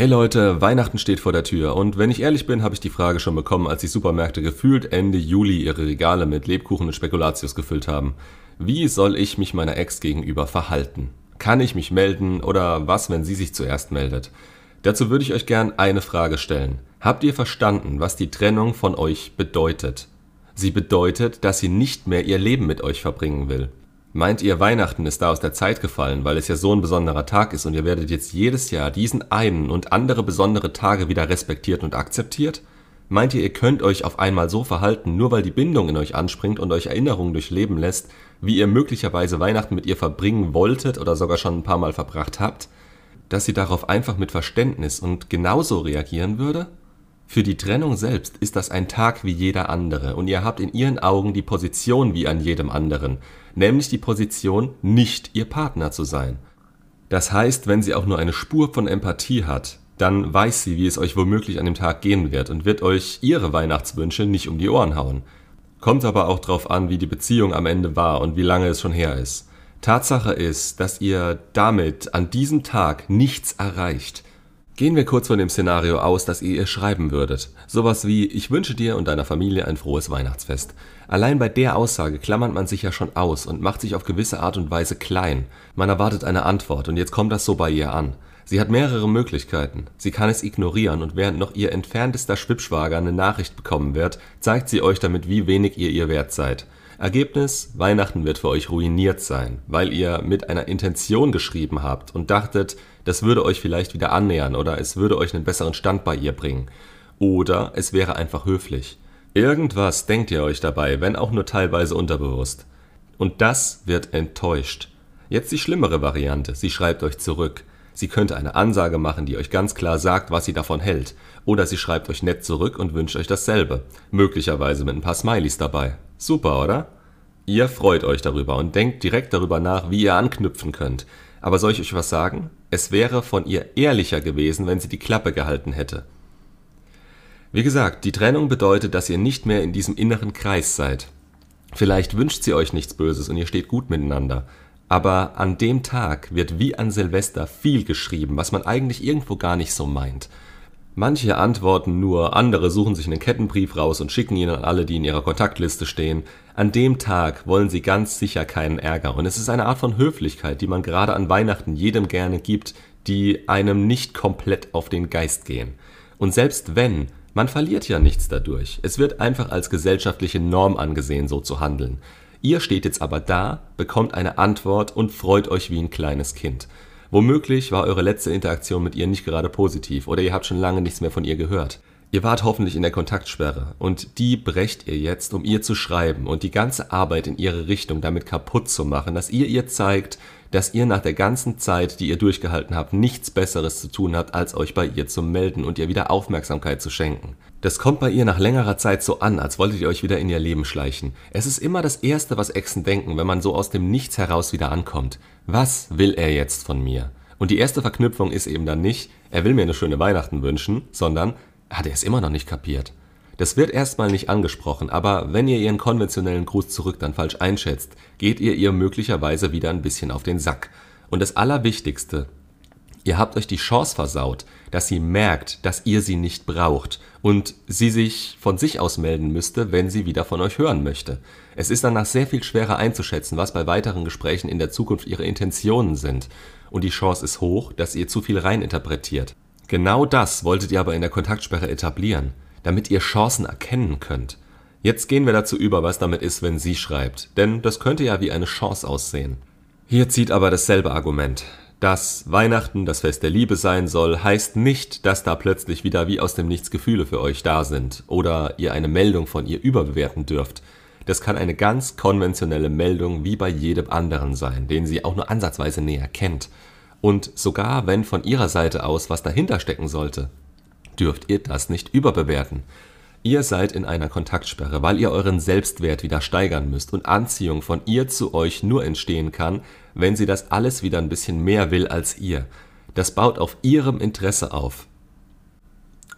Hey Leute, Weihnachten steht vor der Tür und wenn ich ehrlich bin, habe ich die Frage schon bekommen, als die Supermärkte gefühlt Ende Juli ihre Regale mit Lebkuchen und Spekulatius gefüllt haben. Wie soll ich mich meiner Ex gegenüber verhalten? Kann ich mich melden oder was, wenn sie sich zuerst meldet? Dazu würde ich euch gern eine Frage stellen. Habt ihr verstanden, was die Trennung von euch bedeutet? Sie bedeutet, dass sie nicht mehr ihr Leben mit euch verbringen will. Meint ihr, Weihnachten ist da aus der Zeit gefallen, weil es ja so ein besonderer Tag ist und ihr werdet jetzt jedes Jahr diesen einen und andere besondere Tage wieder respektiert und akzeptiert? Meint ihr, ihr könnt euch auf einmal so verhalten, nur weil die Bindung in euch anspringt und euch Erinnerungen durchleben lässt, wie ihr möglicherweise Weihnachten mit ihr verbringen wolltet oder sogar schon ein paar Mal verbracht habt, dass sie darauf einfach mit Verständnis und genauso reagieren würde? Für die Trennung selbst ist das ein Tag wie jeder andere und ihr habt in ihren Augen die Position wie an jedem anderen, nämlich die Position, nicht ihr Partner zu sein. Das heißt, wenn sie auch nur eine Spur von Empathie hat, dann weiß sie, wie es euch womöglich an dem Tag gehen wird und wird euch ihre Weihnachtswünsche nicht um die Ohren hauen. Kommt aber auch drauf an, wie die Beziehung am Ende war und wie lange es schon her ist. Tatsache ist, dass ihr damit an diesem Tag nichts erreicht. Gehen wir kurz von dem Szenario aus, dass ihr ihr schreiben würdet. Sowas wie, ich wünsche dir und deiner Familie ein frohes Weihnachtsfest. Allein bei der Aussage klammert man sich ja schon aus und macht sich auf gewisse Art und Weise klein. Man erwartet eine Antwort und jetzt kommt das so bei ihr an. Sie hat mehrere Möglichkeiten. Sie kann es ignorieren und während noch ihr entferntester Schwippschwager eine Nachricht bekommen wird, zeigt sie euch damit, wie wenig ihr ihr wert seid. Ergebnis, Weihnachten wird für euch ruiniert sein, weil ihr mit einer Intention geschrieben habt und dachtet, das würde euch vielleicht wieder annähern oder es würde euch einen besseren Stand bei ihr bringen. Oder es wäre einfach höflich. Irgendwas denkt ihr euch dabei, wenn auch nur teilweise unterbewusst. Und das wird enttäuscht. Jetzt die schlimmere Variante, sie schreibt euch zurück. Sie könnte eine Ansage machen, die euch ganz klar sagt, was sie davon hält. Oder sie schreibt euch nett zurück und wünscht euch dasselbe. Möglicherweise mit ein paar Smileys dabei. Super, oder? Ihr freut euch darüber und denkt direkt darüber nach, wie ihr anknüpfen könnt. Aber soll ich euch was sagen? Es wäre von ihr ehrlicher gewesen, wenn sie die Klappe gehalten hätte. Wie gesagt, die Trennung bedeutet, dass ihr nicht mehr in diesem inneren Kreis seid. Vielleicht wünscht sie euch nichts Böses und ihr steht gut miteinander. Aber an dem Tag wird wie an Silvester viel geschrieben, was man eigentlich irgendwo gar nicht so meint. Manche antworten nur, andere suchen sich einen Kettenbrief raus und schicken ihn an alle, die in ihrer Kontaktliste stehen. An dem Tag wollen sie ganz sicher keinen Ärger. Und es ist eine Art von Höflichkeit, die man gerade an Weihnachten jedem gerne gibt, die einem nicht komplett auf den Geist gehen. Und selbst wenn, man verliert ja nichts dadurch. Es wird einfach als gesellschaftliche Norm angesehen, so zu handeln. Ihr steht jetzt aber da, bekommt eine Antwort und freut euch wie ein kleines Kind. Womöglich war eure letzte Interaktion mit ihr nicht gerade positiv oder ihr habt schon lange nichts mehr von ihr gehört. Ihr wart hoffentlich in der Kontaktsperre und die brecht ihr jetzt, um ihr zu schreiben und die ganze Arbeit in ihre Richtung damit kaputt zu machen, dass ihr ihr zeigt, dass ihr nach der ganzen Zeit, die ihr durchgehalten habt, nichts Besseres zu tun habt, als euch bei ihr zu melden und ihr wieder Aufmerksamkeit zu schenken. Das kommt bei ihr nach längerer Zeit so an, als wolltet ihr euch wieder in ihr Leben schleichen. Es ist immer das Erste, was Exen denken, wenn man so aus dem Nichts heraus wieder ankommt. Was will er jetzt von mir? Und die erste Verknüpfung ist eben dann nicht, er will mir eine schöne Weihnachten wünschen, sondern hat er es immer noch nicht kapiert. Das wird erstmal nicht angesprochen, aber wenn ihr ihren konventionellen Gruß zurück dann falsch einschätzt, geht ihr ihr möglicherweise wieder ein bisschen auf den Sack. Und das Allerwichtigste, ihr habt euch die Chance versaut, dass sie merkt, dass ihr sie nicht braucht und sie sich von sich aus melden müsste, wenn sie wieder von euch hören möchte. Es ist danach sehr viel schwerer einzuschätzen, was bei weiteren Gesprächen in der Zukunft ihre Intentionen sind. Und die Chance ist hoch, dass ihr zu viel reininterpretiert. Genau das wolltet ihr aber in der Kontaktsperre etablieren damit ihr Chancen erkennen könnt. Jetzt gehen wir dazu über, was damit ist, wenn sie schreibt, denn das könnte ja wie eine Chance aussehen. Hier zieht aber dasselbe Argument. Dass Weihnachten das Fest der Liebe sein soll, heißt nicht, dass da plötzlich wieder wie aus dem Nichts Gefühle für euch da sind oder ihr eine Meldung von ihr überbewerten dürft. Das kann eine ganz konventionelle Meldung wie bei jedem anderen sein, den sie auch nur ansatzweise näher kennt. Und sogar wenn von ihrer Seite aus was dahinter stecken sollte, dürft ihr das nicht überbewerten. Ihr seid in einer Kontaktsperre, weil ihr euren Selbstwert wieder steigern müsst und Anziehung von ihr zu euch nur entstehen kann, wenn sie das alles wieder ein bisschen mehr will als ihr. Das baut auf ihrem Interesse auf.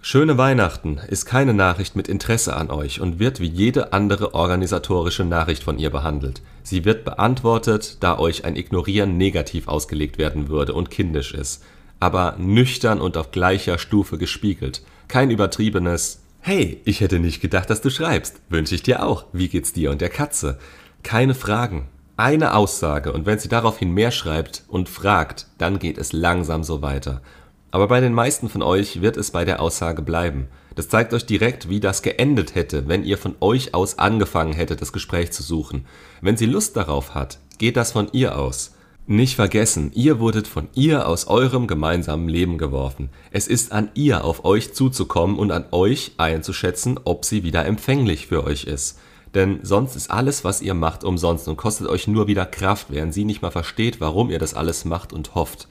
Schöne Weihnachten ist keine Nachricht mit Interesse an euch und wird wie jede andere organisatorische Nachricht von ihr behandelt. Sie wird beantwortet, da euch ein Ignorieren negativ ausgelegt werden würde und kindisch ist. Aber nüchtern und auf gleicher Stufe gespiegelt. Kein übertriebenes Hey, ich hätte nicht gedacht, dass du schreibst. Wünsche ich dir auch. Wie geht's dir und der Katze? Keine Fragen. Eine Aussage und wenn sie daraufhin mehr schreibt und fragt, dann geht es langsam so weiter. Aber bei den meisten von euch wird es bei der Aussage bleiben. Das zeigt euch direkt, wie das geendet hätte, wenn ihr von euch aus angefangen hättet, das Gespräch zu suchen. Wenn sie Lust darauf hat, geht das von ihr aus. Nicht vergessen, ihr wurdet von ihr aus eurem gemeinsamen Leben geworfen. Es ist an ihr, auf euch zuzukommen und an euch einzuschätzen, ob sie wieder empfänglich für euch ist. Denn sonst ist alles, was ihr macht, umsonst und kostet euch nur wieder Kraft, während sie nicht mal versteht, warum ihr das alles macht und hofft.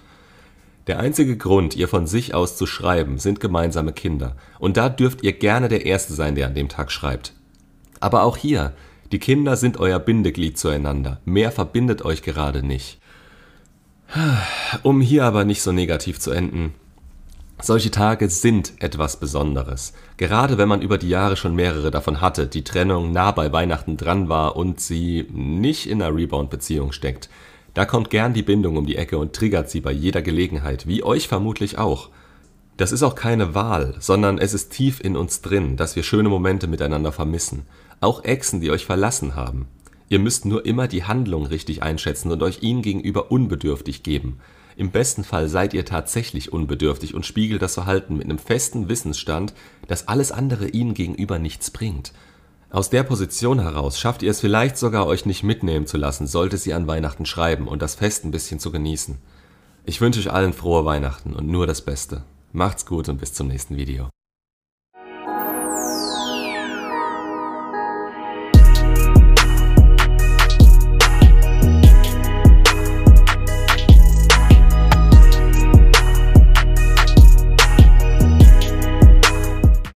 Der einzige Grund, ihr von sich aus zu schreiben, sind gemeinsame Kinder. Und da dürft ihr gerne der Erste sein, der an dem Tag schreibt. Aber auch hier, die Kinder sind euer Bindeglied zueinander. Mehr verbindet euch gerade nicht. Um hier aber nicht so negativ zu enden. Solche Tage sind etwas Besonderes. Gerade wenn man über die Jahre schon mehrere davon hatte, die Trennung nah bei Weihnachten dran war und sie nicht in einer Rebound-Beziehung steckt. Da kommt gern die Bindung um die Ecke und triggert sie bei jeder Gelegenheit, wie euch vermutlich auch. Das ist auch keine Wahl, sondern es ist tief in uns drin, dass wir schöne Momente miteinander vermissen. Auch Exen, die euch verlassen haben. Ihr müsst nur immer die Handlung richtig einschätzen und euch ihnen gegenüber unbedürftig geben. Im besten Fall seid ihr tatsächlich unbedürftig und spiegelt das Verhalten mit einem festen Wissensstand, dass alles andere ihnen gegenüber nichts bringt. Aus der Position heraus schafft ihr es vielleicht sogar, euch nicht mitnehmen zu lassen, sollte sie an Weihnachten schreiben und das Fest ein bisschen zu genießen. Ich wünsche euch allen frohe Weihnachten und nur das Beste. Macht's gut und bis zum nächsten Video.